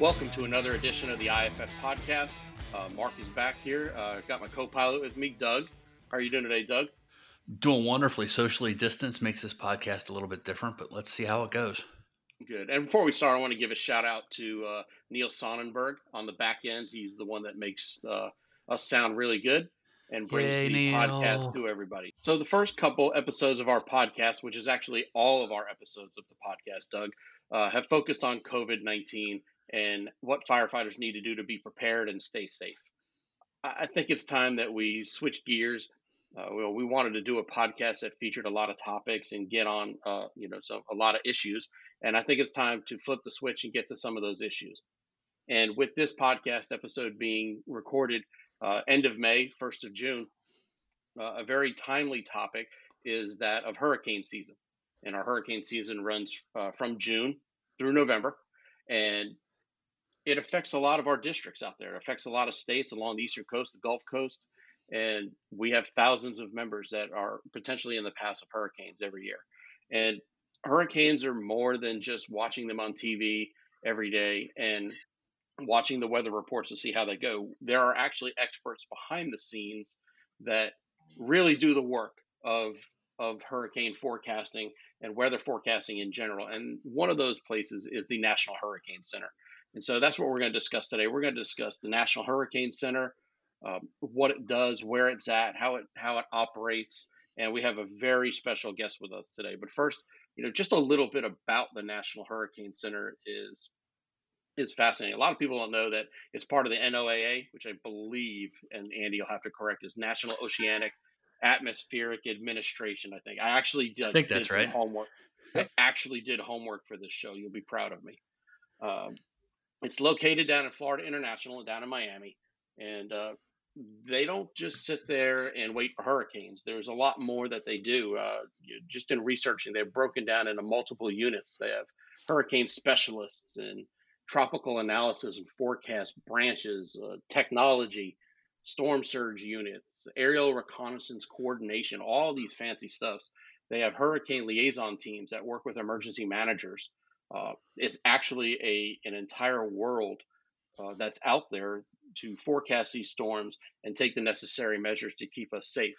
Welcome to another edition of the IAFF podcast. Uh, Mark is back here. Uh, got my co-pilot with me, Doug. How are you doing today, Doug? Doing wonderfully. Socially distanced makes this podcast a little bit different, but let's see how it goes. Good. And before we start, I want to give a shout out to uh, Neil Sonnenberg on the back end. He's the one that makes uh, us sound really good and brings Yay, the Neil. podcast to everybody. So the first couple episodes of our podcast, which is actually all of our episodes of the podcast, Doug, uh, have focused on COVID nineteen and what firefighters need to do to be prepared and stay safe. I think it's time that we switch gears. Uh, well, we wanted to do a podcast that featured a lot of topics and get on, uh, you know, some a lot of issues. And I think it's time to flip the switch and get to some of those issues. And with this podcast episode being recorded uh, end of May, 1st of June, uh, a very timely topic is that of hurricane season. And our hurricane season runs uh, from June through November. And it affects a lot of our districts out there. It affects a lot of states along the eastern coast, the Gulf Coast. And we have thousands of members that are potentially in the path of hurricanes every year. And hurricanes are more than just watching them on TV every day and watching the weather reports to see how they go. There are actually experts behind the scenes that really do the work of of hurricane forecasting and weather forecasting in general. And one of those places is the National Hurricane Center. And so that's what we're going to discuss today. We're going to discuss the National Hurricane Center, um, what it does, where it's at, how it how it operates, and we have a very special guest with us today. But first, you know, just a little bit about the National Hurricane Center is is fascinating. A lot of people don't know that it's part of the NOAA, which I believe, and Andy, you'll have to correct, is National Oceanic Atmospheric Administration. I think I actually did, I think that's some right. homework. I actually did homework for this show. You'll be proud of me. Um, it's located down in Florida International, and down in Miami, and uh, they don't just sit there and wait for hurricanes. There's a lot more that they do. Uh, just in researching, they're broken down into multiple units. They have hurricane specialists and tropical analysis and forecast branches, uh, technology, storm surge units, aerial reconnaissance coordination, all these fancy stuffs. They have hurricane liaison teams that work with emergency managers. Uh, it's actually a an entire world uh, that's out there to forecast these storms and take the necessary measures to keep us safe.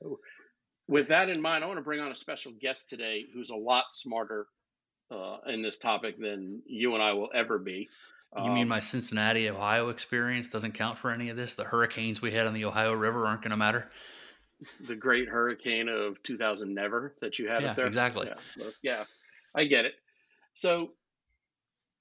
So, with that in mind, I want to bring on a special guest today who's a lot smarter uh, in this topic than you and I will ever be. You mean Um, my Cincinnati, Ohio experience doesn't count for any of this? The hurricanes we had on the Ohio River aren't going to matter? the great hurricane of 2000 never that you had Yeah, up there? exactly. Yeah, yeah, I get it. So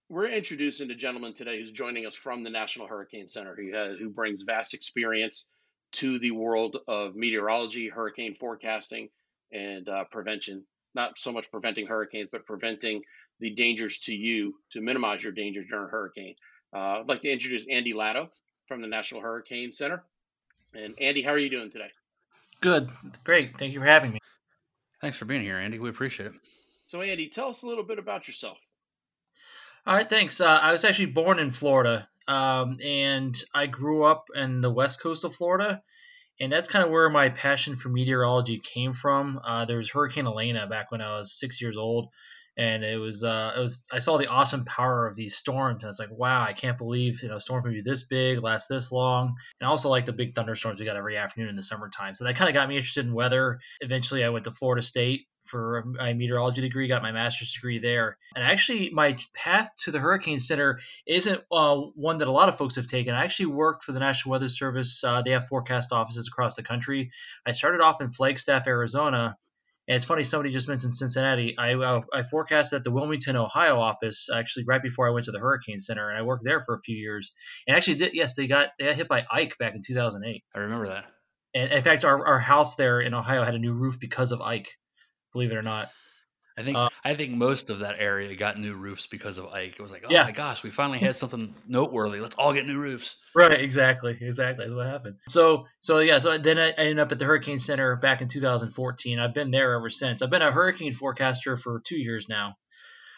we're introducing a gentleman today who's joining us from the National Hurricane Center, who has who brings vast experience to the world of meteorology, hurricane forecasting, and uh, prevention. Not so much preventing hurricanes, but preventing the dangers to you to minimize your dangers during a hurricane. Uh, I'd like to introduce Andy Latto from the National Hurricane Center. And Andy, how are you doing today? Good. Great. Thank you for having me. Thanks for being here, Andy. We appreciate it. So, Andy, tell us a little bit about yourself. All right. Thanks. Uh, I was actually born in Florida, um, and I grew up in the west coast of Florida. And that's kind of where my passion for meteorology came from. Uh, there was Hurricane Elena back when I was six years old, and it was uh, it was I saw the awesome power of these storms, and I was like, wow, I can't believe you know storms can be this big, last this long, and I also like the big thunderstorms we got every afternoon in the summertime. So that kind of got me interested in weather. Eventually, I went to Florida State for my meteorology degree, got my master's degree there, and actually my path to the Hurricane Center isn't uh, one that a lot of folks have taken. I actually worked for the National Weather Service. Uh, they have forecast offices across the country. I started off in Flagstaff, Arizona. And it's funny, somebody just mentioned Cincinnati. I, uh, I forecasted at the Wilmington, Ohio office actually right before I went to the Hurricane Center, and I worked there for a few years. And actually, did yes, they got they got hit by Ike back in 2008. I remember that. And in fact, our, our house there in Ohio had a new roof because of Ike. Believe it or not. I think Uh, I think most of that area got new roofs because of Ike. It was like, oh Yeah. my gosh, we finally had something noteworthy. Let's all get new roofs. Right, exactly, exactly. That's what happened. So, so yeah, so then I ended up at the Hurricane Center back in 2014. I've been there ever since. I've been a hurricane forecaster for two years now,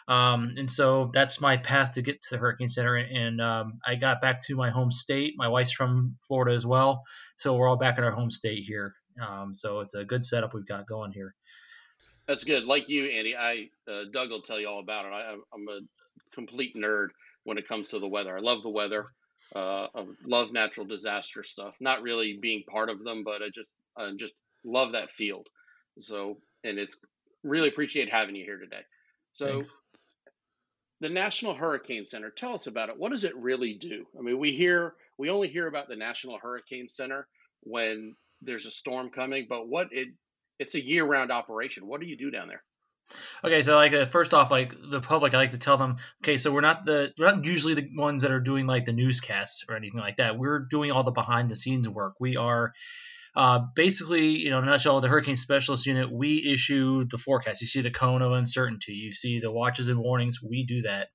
um, and so that's my path to get to the Hurricane Center. And um, I got back to my home state. My wife's from Florida as well, so we're all back in our home state here. Um, so it's a good setup we've got going here. That's good. Like you, Andy, I uh, Doug will tell you all about it. I, I'm a complete nerd when it comes to the weather. I love the weather. Uh, I love natural disaster stuff. Not really being part of them, but I just I just love that field. So and it's really appreciate having you here today. So Thanks. the National Hurricane Center, tell us about it. What does it really do? I mean, we hear we only hear about the National Hurricane Center when there's a storm coming, but what it it's a year-round operation. What do you do down there? Okay, so like uh, first off, like the public, I like to tell them, okay, so we're not the we're not usually the ones that are doing like the newscasts or anything like that. We're doing all the behind the scenes work. We are uh, basically, you know, in a nutshell, the hurricane specialist unit, we issue the forecast. You see the cone of uncertainty. You see the watches and warnings. We do that.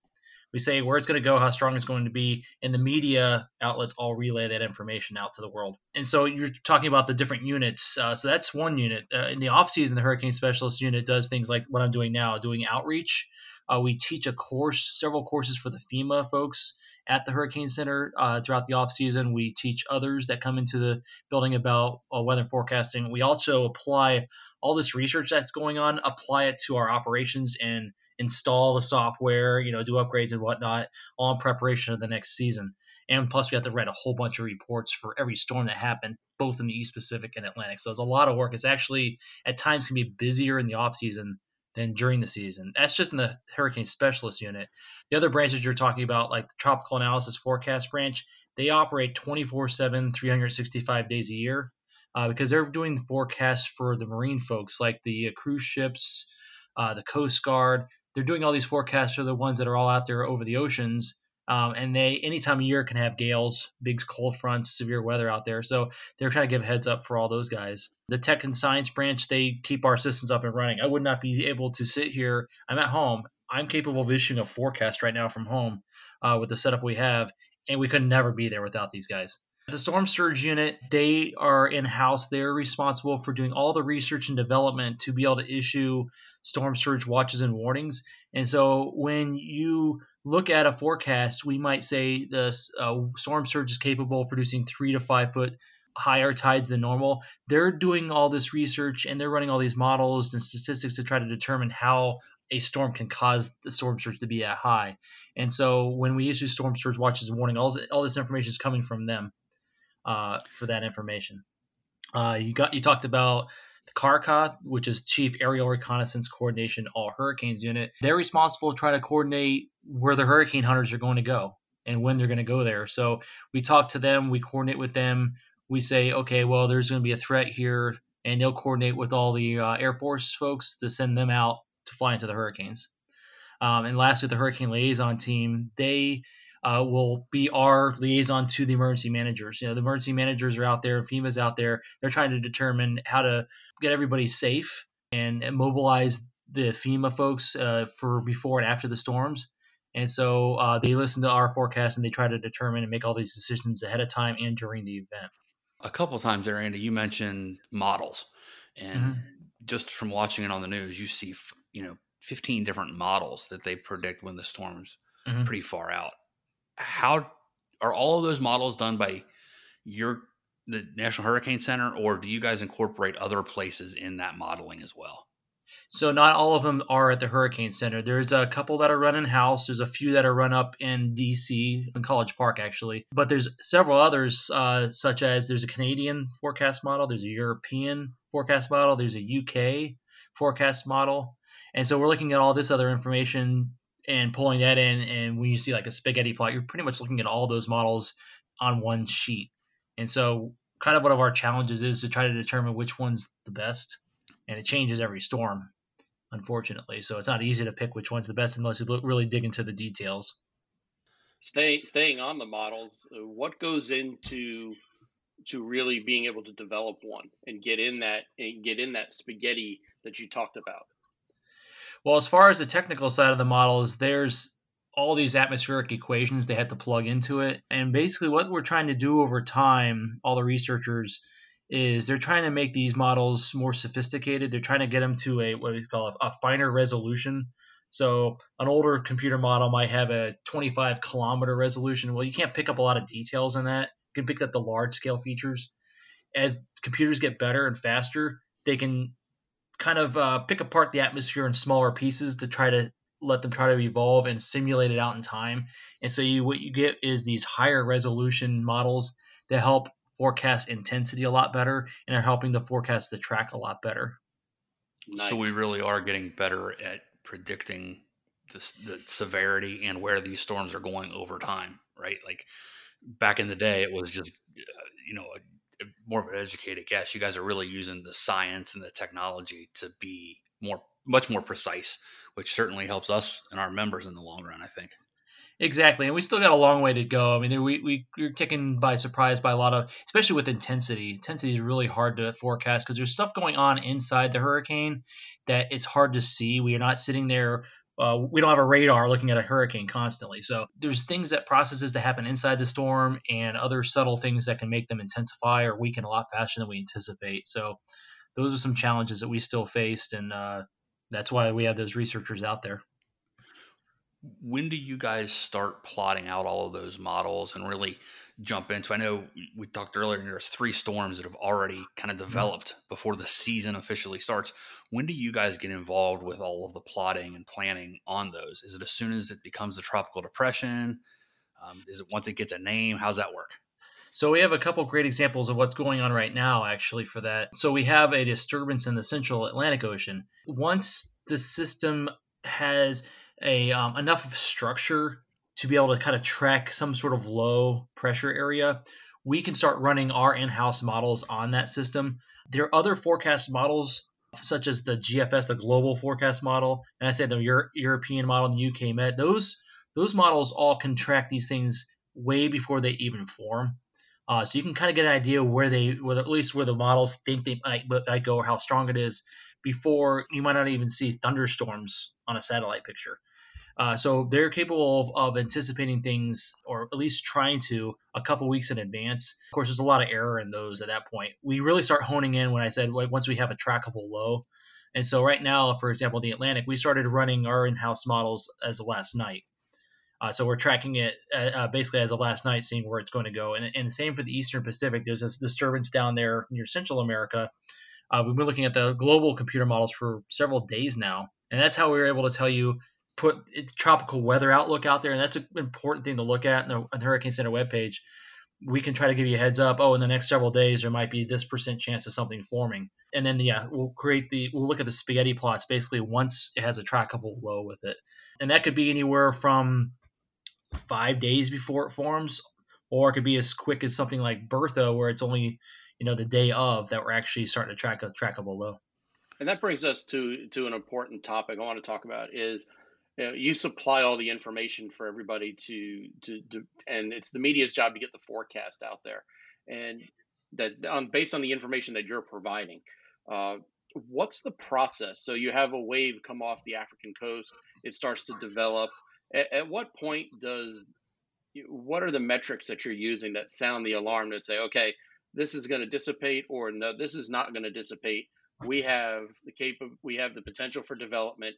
We say where it's going to go, how strong it's going to be, and the media outlets all relay that information out to the world. And so you're talking about the different units. Uh, so that's one unit. Uh, in the off season, the hurricane specialist unit does things like what I'm doing now, doing outreach. Uh, we teach a course, several courses for the FEMA folks at the Hurricane Center uh, throughout the off season. We teach others that come into the building about uh, weather forecasting. We also apply all this research that's going on, apply it to our operations and install the software, you know, do upgrades and whatnot, all preparation of the next season. And plus, we have to write a whole bunch of reports for every storm that happened, both in the East Pacific and Atlantic. So it's a lot of work. It's actually at times can be busier in the off season than during the season. That's just in the hurricane specialist unit. The other branches you're talking about, like the tropical analysis forecast branch, they operate 24 7, 365 days a year uh, because they're doing the forecast for the marine folks, like the uh, cruise ships, uh, the Coast Guard they're doing all these forecasts for the ones that are all out there over the oceans. Um, and they any time of year can have gales, big cold fronts, severe weather out there. So they're trying to give heads up for all those guys. The tech and science branch, they keep our systems up and running. I would not be able to sit here. I'm at home. I'm capable of issuing a forecast right now from home uh, with the setup we have, and we could never be there without these guys. The Storm Surge unit, they are in house. They're responsible for doing all the research and development to be able to issue storm surge watches and warnings. And so when you look at a forecast, we might say the uh, storm surge is capable of producing three to five foot higher tides than normal. They're doing all this research and they're running all these models and statistics to try to determine how a storm can cause the storm surge to be at high. And so when we issue storm surge watches and warning, all, all this information is coming from them uh, for that information. Uh, you got you talked about the CARCAH, which is Chief Aerial Reconnaissance Coordination All Hurricanes Unit. They're responsible to try to coordinate where the hurricane hunters are going to go and when they're going to go there. So we talk to them, we coordinate with them. We say, okay, well, there's going to be a threat here, and they'll coordinate with all the uh, Air Force folks to send them out to fly into the hurricanes. Um, and lastly, the hurricane liaison team, they uh, will be our liaison to the emergency managers. You know, the emergency managers are out there, FEMA's out there. They're trying to determine how to get everybody safe and, and mobilize the FEMA folks uh, for before and after the storms. And so uh, they listen to our forecast and they try to determine and make all these decisions ahead of time and during the event. A couple times there, Andy, you mentioned models, and mm-hmm. just from watching it on the news, you see, you know, 15 different models that they predict when the storm's mm-hmm. pretty far out how are all of those models done by your the National Hurricane Center, or do you guys incorporate other places in that modeling as well? So not all of them are at the Hurricane Center. There's a couple that are run in house. There's a few that are run up in DC, in College Park actually. But there's several others, uh, such as there's a Canadian forecast model, there's a European forecast model, there's a UK forecast model, and so we're looking at all this other information and pulling that in. And when you see like a spaghetti plot, you're pretty much looking at all those models on one sheet. And so, kind of one of our challenges is to try to determine which one's the best. And it changes every storm, unfortunately. So it's not easy to pick which one's the best unless you really dig into the details. Staying staying on the models, uh, what goes into to really being able to develop one and get in that and get in that spaghetti that you talked about? Well, as far as the technical side of the models, there's all these atmospheric equations they have to plug into it. And basically, what we're trying to do over time, all the researchers, is they're trying to make these models more sophisticated. They're trying to get them to a what we call a, a finer resolution. So an older computer model might have a 25 kilometer resolution. Well, you can't pick up a lot of details in that. You can pick up the large scale features. As computers get better and faster, they can kind of uh, pick apart the atmosphere in smaller pieces to try to let them try to evolve and simulate it out in time. And so you what you get is these higher resolution models that help forecast intensity a lot better and are helping the forecast the track a lot better. Nice. So we really are getting better at predicting the, the severity and where these storms are going over time, right? Like back in the day, it was just uh, you know a, a more of an educated guess. You guys are really using the science and the technology to be more much more precise, which certainly helps us and our members in the long run. I think. Exactly, and we still got a long way to go. I mean, we we we're taken by surprise by a lot of, especially with intensity. Intensity is really hard to forecast because there's stuff going on inside the hurricane that it's hard to see. We are not sitting there. Uh, we don't have a radar looking at a hurricane constantly. So there's things that processes that happen inside the storm and other subtle things that can make them intensify or weaken a lot faster than we anticipate. So those are some challenges that we still faced, and uh, that's why we have those researchers out there when do you guys start plotting out all of those models and really jump into i know we talked earlier there's three storms that have already kind of mm-hmm. developed before the season officially starts. When do you guys get involved with all of the plotting and planning on those? Is it as soon as it becomes a tropical depression? Um, is it once it gets a name? How's that work? So we have a couple great examples of what's going on right now actually for that. So we have a disturbance in the central atlantic ocean. Once the system has a um, enough of structure to be able to kind of track some sort of low pressure area, we can start running our in-house models on that system. There are other forecast models such as the GFS, the global forecast model, and I said the Euro- European model and UK Met. Those those models all can track these things way before they even form. Uh, so you can kind of get an idea where they, where at least where the models think they might, might go or how strong it is before you might not even see thunderstorms on a satellite picture. Uh, so they're capable of, of, anticipating things, or at least trying to, a couple weeks in advance. Of course, there's a lot of error in those at that point. We really start honing in when I said once we have a trackable low. And so right now, for example, the Atlantic, we started running our in-house models as of last night. Uh, so we're tracking it uh, uh basically as of last night, seeing where it's going to go. And, and same for the Eastern Pacific. There's this disturbance down there near Central America. Uh, we've been looking at the global computer models for several days now, and that's how we were able to tell you put tropical weather outlook out there, and that's an important thing to look at on the Hurricane Center webpage. We can try to give you a heads up. Oh, in the next several days, there might be this percent chance of something forming, and then yeah, we'll create the we'll look at the spaghetti plots basically once it has a trackable low with it, and that could be anywhere from five days before it forms, or it could be as quick as something like Bertha, where it's only you know the day of that we're actually starting to track a trackable low. And that brings us to to an important topic I want to talk about is you, know, you supply all the information for everybody to, to, to and it's the media's job to get the forecast out there. And that um, based on the information that you're providing uh, what's the process? So you have a wave come off the african coast it starts to develop. At, at what point does what are the metrics that you're using that sound the alarm that say okay this is going to dissipate or no this is not going to dissipate. We have the cap- we have the potential for development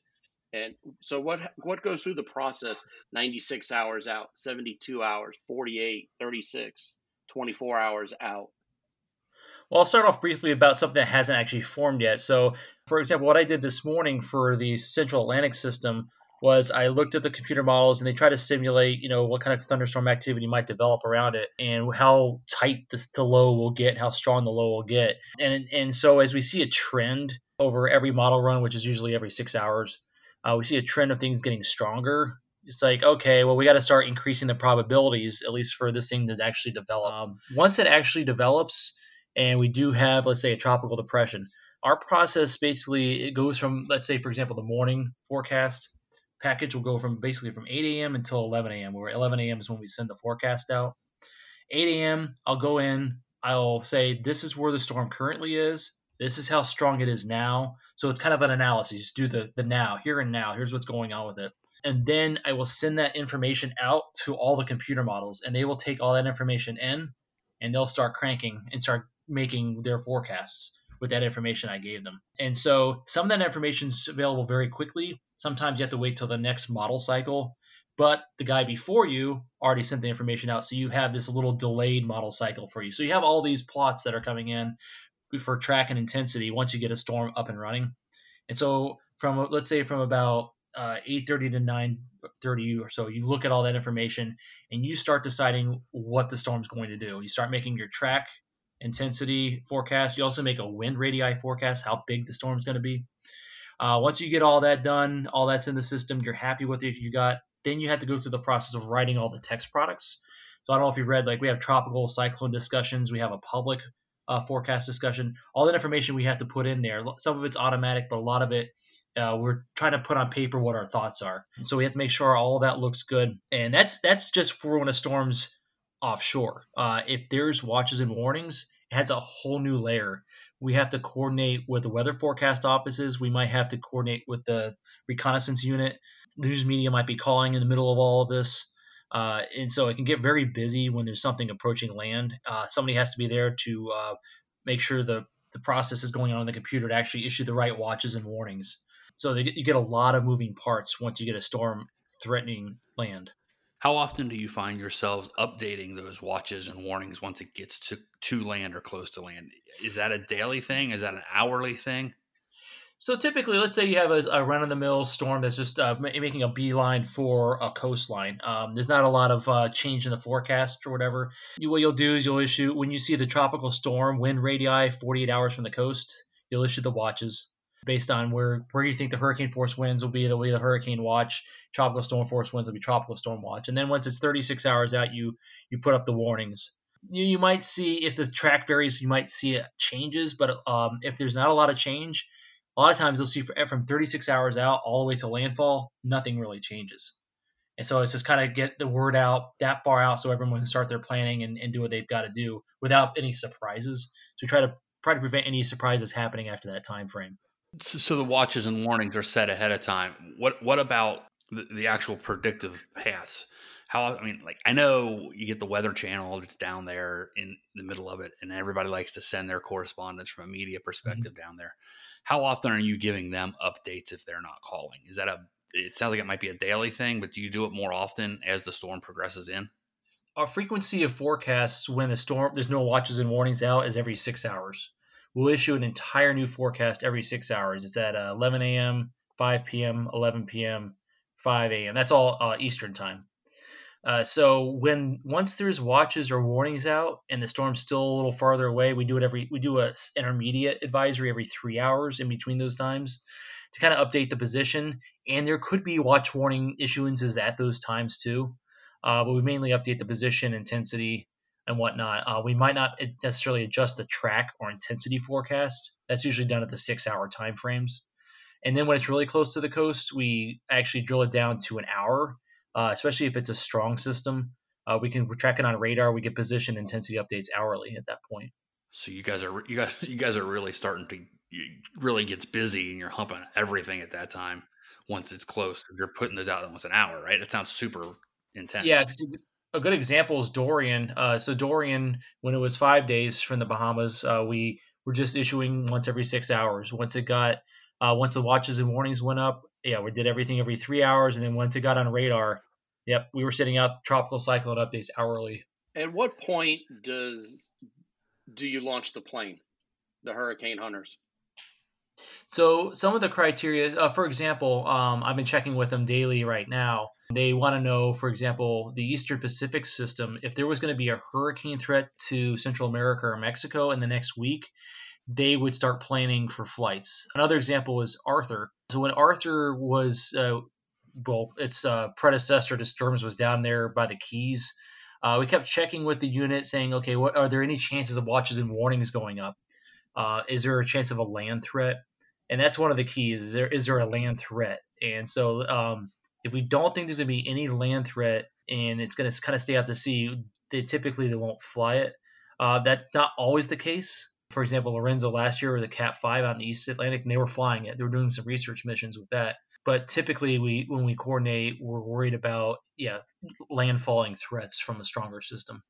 and so what what goes through the process 96 hours out, 72 hours, 48, 36, 24 hours out? Well, I'll start off briefly about something that hasn't actually formed yet. So, for example, what I did this morning for the Central Atlantic system was I looked at the computer models and they try to simulate, you know, what kind of thunderstorm activity might develop around it and how tight the, the low will get, how strong the low will get. And and so as we see a trend over every model run, which is usually every six hours, uh, we see a trend of things getting stronger. It's like, okay, well, we got to start increasing the probabilities, at least for this thing to actually develop. Um, once it actually develops, and we do have, let's say, a tropical depression, our process basically it goes from, let's say, for example, the morning forecast package will go from basically from 8 a.m. until 11 a.m. Where 11 a.m. is when we send the forecast out. 8 a.m. I'll go in. I'll say this is where the storm currently is. This is how strong it is now. So it's kind of an analysis. do the, the now, here and now. Here's what's going on with it. And then I will send that information out to all the computer models, and they will take all that information in and they'll start cranking and start making their forecasts with that information I gave them. And so some of that information is available very quickly. Sometimes you have to wait till the next model cycle. But the guy before you already sent the information out, so you have this little delayed model cycle for you. So you have all these plots that are coming in for track and intensity once you get a storm up and running. And so from let's say from about uh, 8:30 to 9:30 or so, you look at all that information and you start deciding what the storm's going to do. You start making your track intensity forecast. You also make a wind radii forecast, how big the storm's going to be. Uh, once you get all that done, all that's in the system, you're happy with it. You got then you have to go through the process of writing all the text products. So I don't know if you've read like we have tropical cyclone discussions, we have a public uh, forecast discussion. All that information we have to put in there. Some of it's automatic, but a lot of it uh, we're trying to put on paper what our thoughts are. So we have to make sure all that looks good. And that's that's just for when a storm's offshore. Uh, if there's watches and warnings, it adds a whole new layer. We have to coordinate with the weather forecast offices. We might have to coordinate with the reconnaissance unit. News media might be calling in the middle of all of this. Uh, and so it can get very busy when there's something approaching land. Uh, somebody has to be there to uh, make sure the, the process is going on in the computer to actually issue the right watches and warnings. So you get a lot of moving parts once you get a storm threatening land. How often do you find yourselves updating those watches and warnings once it gets to, to land or close to land? Is that a daily thing? Is that an hourly thing? So typically, let's say you have a, a run-of-the-mill storm that's just uh, making a beeline for a coastline. Um, there's not a lot of uh, change in the forecast or whatever. You, what you'll do is you'll issue when you see the tropical storm wind radii 48 hours from the coast. You'll issue the watches based on where where you think the hurricane force winds will be. It'll be the hurricane watch. Tropical storm force winds will be tropical storm watch. And then once it's 36 hours out, you you put up the warnings. You, you might see if the track varies, you might see changes. But um, if there's not a lot of change, a lot of times you'll see eh, from 36 hours out all the way to landfall, nothing really changes. And so it's just kind of get the word out that far out so everyone can start their planning and, and do what they've got to do without any surprises. So we try to try to prevent any surprises happening after that time frame. So, the watches and warnings are set ahead of time. What what about the, the, actual predictive paths? How I mean, like I know you get the Weather Channel that's down there in the middle of it, and everybody likes to send their correspondence from a media mm-hmm. perspective mm-hmm. down there. How often are you giving them updates if they're not calling? Is that a? It sounds like it might be a daily thing, but do you do it more often as the storm progresses in? Our frequency of forecasts when the storm there's no watches and warnings out is every six hours we'll issue an entire new forecast every six hours. It's at uh, 11 a.m., 5 p.m., 11 p.m., 5 a.m. That's all uh, Eastern time. Uh, so when once there's watches or warnings out and the storm's still a little farther away, we do it every we do a intermediate advisory every three hours in between those times to kind of update the position. And there could be watch warning issuances at those times too, uh, but we mainly update the position, intensity, and whatnot. Uh, we might not necessarily adjust the track or intensity forecast. That's usually done at the six hour time frames. And then when it's really close to the coast, we actually drill it down to an hour, uh, especially if it's a strong system. Uh, we can track it on radar. We get position intensity updates hourly at that point. So you guys are you guys you guys are really starting to really gets busy and you're humping everything at that time once it's close. You're putting those out once an hour, right? It sounds super intense. Yeah, a good example is Dorian. Uh, so Dorian, when it was five days from the Bahamas, uh, we were just issuing once every six hours. Once it got, uh, once the watches and warnings went up, yeah, we did everything every three hours, and then once it got on radar, yep, we were sending out tropical cyclone updates hourly. At what point does do you launch the plane, the Hurricane Hunters? So some of the criteria, uh, for example, um, I've been checking with them daily right now. They want to know, for example, the Eastern Pacific system, if there was going to be a hurricane threat to Central America or Mexico in the next week, they would start planning for flights. Another example is Arthur. So when Arthur was, uh, well, its uh, predecessor to storms was down there by the Keys. Uh, we kept checking with the unit, saying, okay, what are there any chances of watches and warnings going up? Uh, is there a chance of a land threat? And that's one of the keys. Is there is there a land threat? And so um, if we don't think there's going to be any land threat and it's going to kind of stay out to sea, they typically they won't fly it. Uh, that's not always the case. For example, Lorenzo last year was a Cat 5 out in the East Atlantic, and they were flying it. They were doing some research missions with that. But typically, we when we coordinate, we're worried about yeah landfalling threats from a stronger system.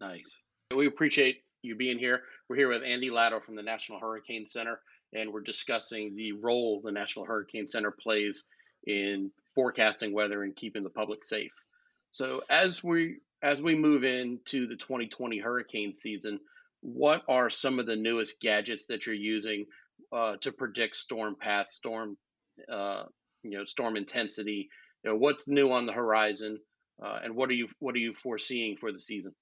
Nice. We appreciate you being here. We're here with Andy Latto from the National Hurricane Center, and we're discussing the role the National Hurricane Center plays in forecasting weather and keeping the public safe. So as we as we move into the 2020 hurricane season, what are some of the newest gadgets that you're using uh, to predict storm paths, storm uh, you know storm intensity. You know, what's new on the horizon, uh, and what are you what are you foreseeing for the season?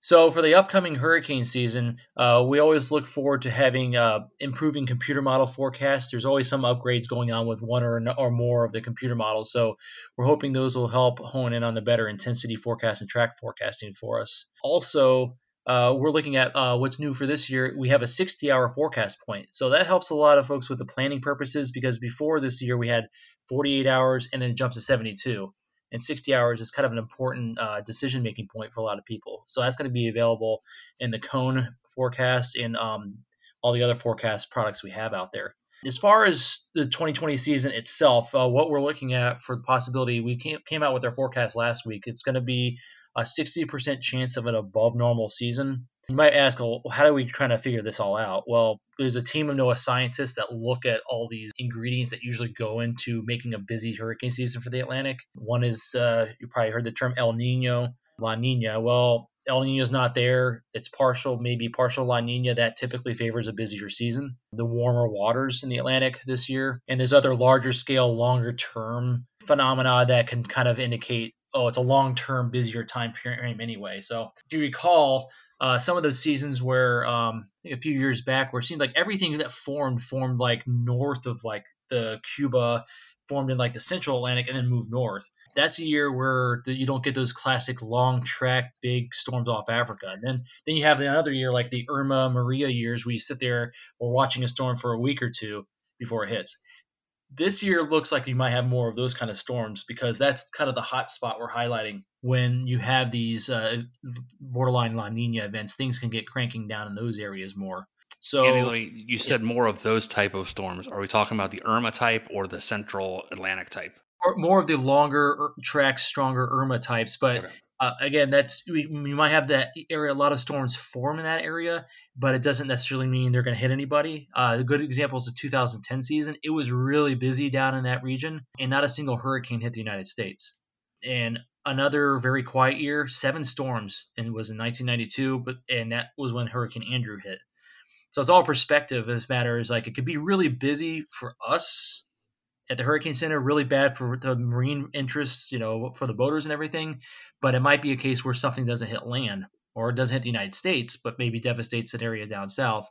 So for the upcoming hurricane season, uh, we always look forward to having uh, improving computer model forecasts. There's always some upgrades going on with one or, or more of the computer models. So we're hoping those will help hone in on the better intensity forecast and track forecasting for us. Also, uh, we're looking at uh, what's new for this year. We have a 60 hour forecast point. So that helps a lot of folks with the planning purposes because before this year we had 48 hours and then it jumps to 72 and 60 hours is kind of an important uh, decision making point for a lot of people. So that's going to be available in the Cone forecast and um, all the other forecast products we have out there. As far as the 2020 season itself, uh, what we're looking at for the possibility, we came, came out with our forecast last week. It's going to be a 60% chance of an above normal season. You might ask, well, how do we try to figure this all out? Well, there's a team of NOAA scientists that look at all these ingredients that usually go into making a busy hurricane season for the Atlantic. One is, uh, you probably heard the term El Nino, La Nina. Well, El Nino is not there. It's partial, maybe partial La Nina. That typically favors a busier season. The warmer waters in the Atlantic this year. And there's other larger scale, longer term phenomena that can kind of indicate oh, it's a long term, busier time frame anyway. So if you recall, uh, some of the seasons where um, a few years back, where it seemed like everything that formed formed like north of like the Cuba, formed in like the Central Atlantic, and then moved north. That's a year where the, you don't get those classic long track big storms off Africa. And then then you have another year like the Irma Maria years, where you sit there or watching a storm for a week or two before it hits this year looks like you might have more of those kind of storms because that's kind of the hot spot we're highlighting when you have these uh, borderline La Nina events. Things can get cranking down in those areas more. So Andy, you said more of those type of storms. Are we talking about the Irma type or the Central Atlantic type? Or more of the longer track, stronger Irma types, but okay. Uh, again, that's we, we, might have that area. A lot of storms form in that area, but it doesn't necessarily mean they're going to hit anybody. Uh, a good example is the 2010 season. It was really busy down in that region, and not a single hurricane hit the United States. And another very quiet year, seven storms, and it was in 1992, but and that was when Hurricane Andrew hit. So it's all perspective. This matter is like it could be really busy for us at the Hurricane Center, really bad for the marine interests, you know, for the boaters and everything. But it might be a case where something doesn't hit land or it doesn't hit the United States, but maybe devastates an area down south.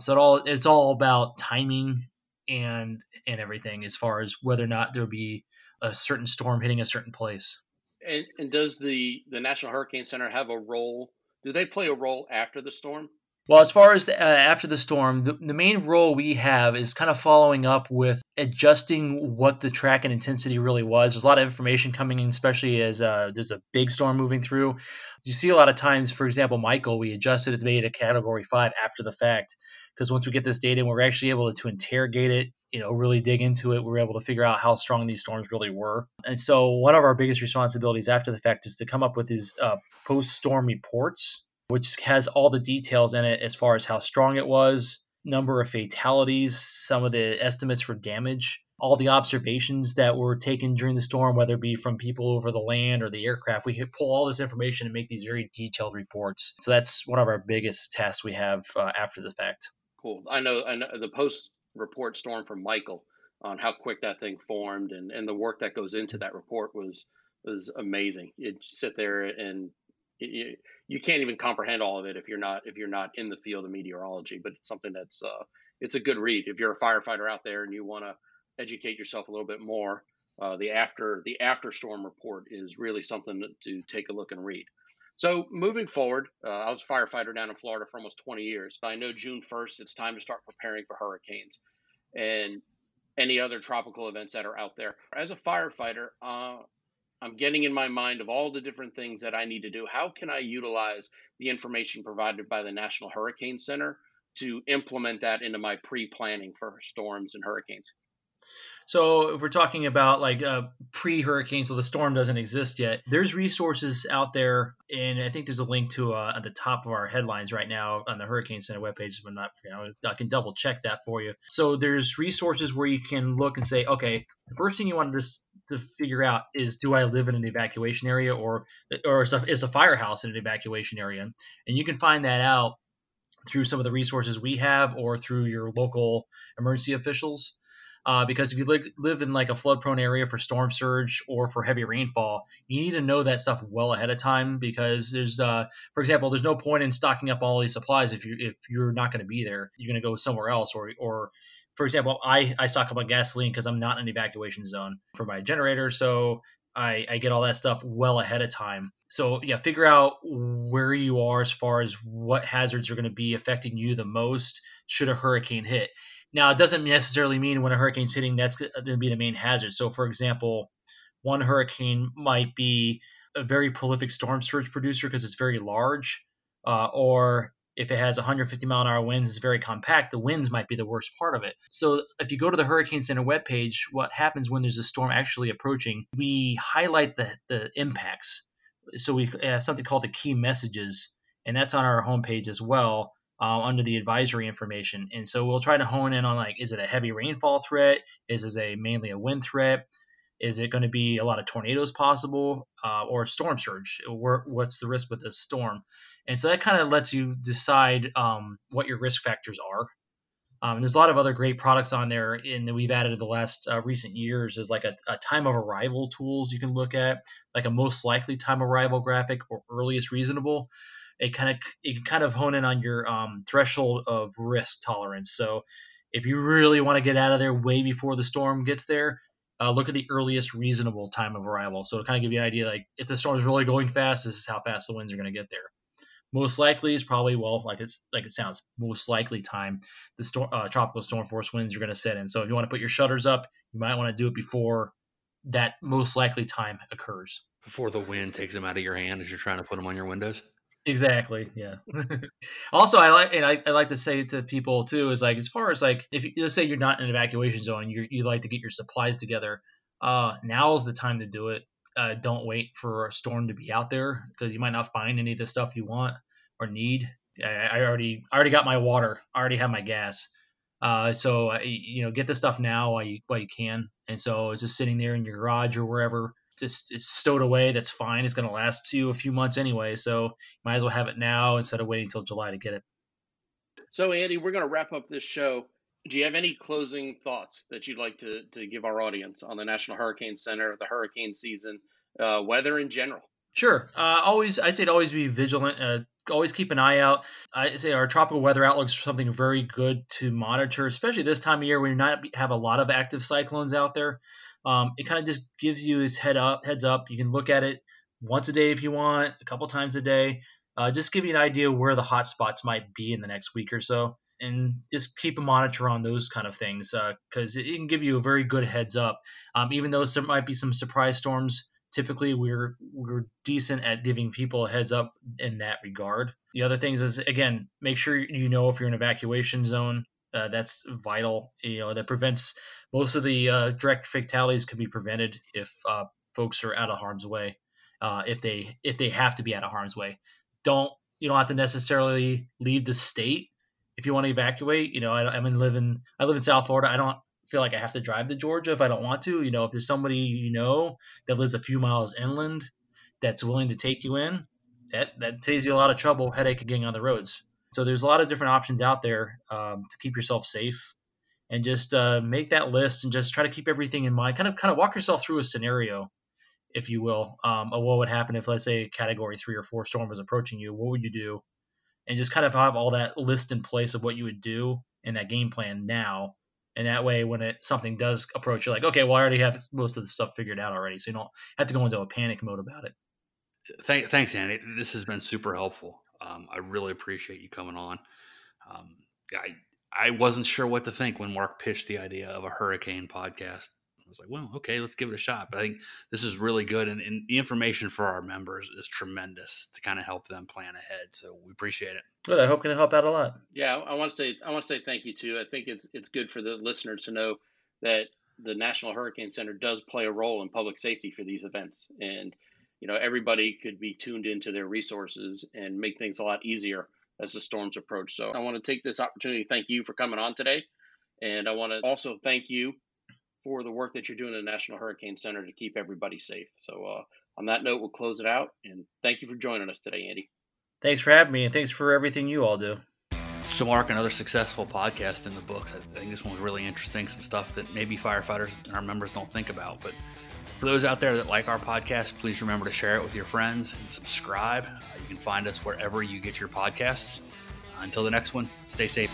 So it all it's all about timing and and everything as far as whether or not there'll be a certain storm hitting a certain place. And, and does the the National Hurricane Center have a role? Do they play a role after the storm? Well, as far as the, uh, after the storm, the, the main role we have is kind of following up with adjusting what the track and intensity really was. There's a lot of information coming in, especially as uh, there's a big storm moving through. You see a lot of times, for example, Michael, we adjusted it to be a category five after the fact because once we get this data and we're actually able to, to interrogate it, you know, really dig into it, we're able to figure out how strong these storms really were. And so, one of our biggest responsibilities after the fact is to come up with these uh, post-storm reports which has all the details in it as far as how strong it was, number of fatalities, some of the estimates for damage, all the observations that were taken during the storm, whether it be from people over the land or the aircraft. We pull all this information and make these very detailed reports. So that's one of our biggest tasks we have uh, after the fact. Cool. I know, I know the post report storm from Michael on how quick that thing formed and, and the work that goes into that report was was amazing. You sit there and you, you can't even comprehend all of it if you're not if you're not in the field of meteorology. But it's something that's uh, it's a good read if you're a firefighter out there and you want to educate yourself a little bit more. Uh, the after the after storm report is really something to take a look and read. So moving forward, uh, I was a firefighter down in Florida for almost 20 years. I know June 1st, it's time to start preparing for hurricanes and any other tropical events that are out there. As a firefighter, uh, I'm getting in my mind of all the different things that I need to do. How can I utilize the information provided by the National Hurricane Center to implement that into my pre planning for storms and hurricanes? So if we're talking about like uh, pre-hurricane, so the storm doesn't exist yet, there's resources out there, and I think there's a link to uh, at the top of our headlines right now on the Hurricane Center webpage. If I'm not, you know, I can double check that for you. So there's resources where you can look and say, okay, the first thing you want to to figure out is do I live in an evacuation area or or is a, is a firehouse in an evacuation area, and you can find that out through some of the resources we have or through your local emergency officials. Uh, because if you live, live in like a flood prone area for storm surge or for heavy rainfall, you need to know that stuff well ahead of time because there's, uh, for example, there's no point in stocking up all these supplies if you if you're not going to be there. You're going to go somewhere else, or or for example, I I stock up on gasoline because I'm not in an evacuation zone for my generator, so I, I get all that stuff well ahead of time. So yeah, figure out where you are as far as what hazards are going to be affecting you the most should a hurricane hit. Now, it doesn't necessarily mean when a hurricane's hitting that's going to be the main hazard. So, for example, one hurricane might be a very prolific storm surge producer because it's very large, uh, or if it has 150 mile an hour winds, it's very compact. The winds might be the worst part of it. So if you go to the Hurricane Center webpage, what happens when there's a storm actually approaching? We highlight the, the impacts. So we have something called the key messages, and that's on our homepage as well. Uh, under the advisory information, and so we'll try to hone in on like, is it a heavy rainfall threat? Is it a mainly a wind threat? Is it going to be a lot of tornadoes possible, uh, or storm surge? what's the risk with this storm? And so that kind of lets you decide um, what your risk factors are. Um, there's a lot of other great products on there, and that we've added in the last uh, recent years. There's like a, a, time of arrival tools you can look at, like a most likely time arrival graphic or earliest reasonable. It kind of it can kind of hone in on your um, threshold of risk tolerance. So if you really want to get out of there way before the storm gets there, uh, look at the earliest reasonable time of arrival. So to kind of give you an idea, like if the storm is really going fast, this is how fast the winds are going to get there. Most likely is probably well, like it's like it sounds. Most likely time the storm, uh, tropical storm force winds are going to set in. So if you want to put your shutters up, you might want to do it before that most likely time occurs. Before the wind takes them out of your hand as you're trying to put them on your windows. Exactly. Yeah. also, I like and I, I, like to say to people too is like as far as like if you, let's say you're not in an evacuation zone, you you like to get your supplies together. Uh, now's the time to do it uh, don't wait for a storm to be out there because you might not find any of the stuff you want or need. I, I already I already got my water. I already have my gas. Uh, so you know, get the stuff now while you while you can. And so it's just sitting there in your garage or wherever, just stowed away. That's fine. It's going to last you a few months anyway. So might as well have it now instead of waiting until July to get it. So Andy, we're going to wrap up this show. Do you have any closing thoughts that you'd like to, to give our audience on the National Hurricane Center, the hurricane season, uh, weather in general? Sure. Uh, always, I say to always be vigilant. Uh, always keep an eye out. I say our tropical weather outlook is something very good to monitor, especially this time of year when you not have a lot of active cyclones out there. Um, it kind of just gives you this head up, heads up. You can look at it once a day if you want, a couple times a day. Uh, just give you an idea where the hot spots might be in the next week or so and just keep a monitor on those kind of things because uh, it can give you a very good heads up. Um, even though there might be some surprise storms, typically we're we're decent at giving people a heads up in that regard. The other things is again, make sure you know if you're in evacuation zone. Uh, that's vital. You know that prevents most of the uh, direct fatalities can be prevented if uh, folks are out of harm's way. Uh, if they if they have to be out of harm's way, don't you don't have to necessarily leave the state if you want to evacuate, you know, I, am in living, I live in South Florida. I don't feel like I have to drive to Georgia if I don't want to. You know, if there's somebody you know that lives a few miles inland that's willing to take you in, that that saves you a lot of trouble, headache of getting on the roads. So there's a lot of different options out there um, to keep yourself safe, and just uh, make that list and just try to keep everything in mind. Kind of kind of walk yourself through a scenario, if you will, um, of what would happen if let's say a Category three or four storm was approaching you. What would you do? and just kind of have all that list in place of what you would do in that game plan now. And that way, when it something does approach, you're like, okay, well, I already have most of the stuff figured out already, so you don't have to go into a panic mode about it. Thank, thanks, Andy. This has been super helpful. Um, I really appreciate you coming on. Um, I I wasn't sure what to think when Mark pitched the idea of a hurricane podcast. I was like, well, okay, let's give it a shot. But I think this is really good, and, and the information for our members is tremendous to kind of help them plan ahead. So we appreciate it. Good. I hope can help out a lot. Yeah, I want to say I want to say thank you too. I think it's it's good for the listeners to know that the National Hurricane Center does play a role in public safety for these events, and you know everybody could be tuned into their resources and make things a lot easier as the storms approach. So I want to take this opportunity to thank you for coming on today. And I want to also thank you for the work that you're doing at the National Hurricane Center to keep everybody safe. So, uh, on that note, we'll close it out. And thank you for joining us today, Andy. Thanks for having me, and thanks for everything you all do. So, Mark, another successful podcast in the books. I think this one was really interesting. Some stuff that maybe firefighters and our members don't think about. But for those out there that like our podcast, please remember to share it with your friends and subscribe. You can find us wherever you get your podcasts. Until the next one, stay safe.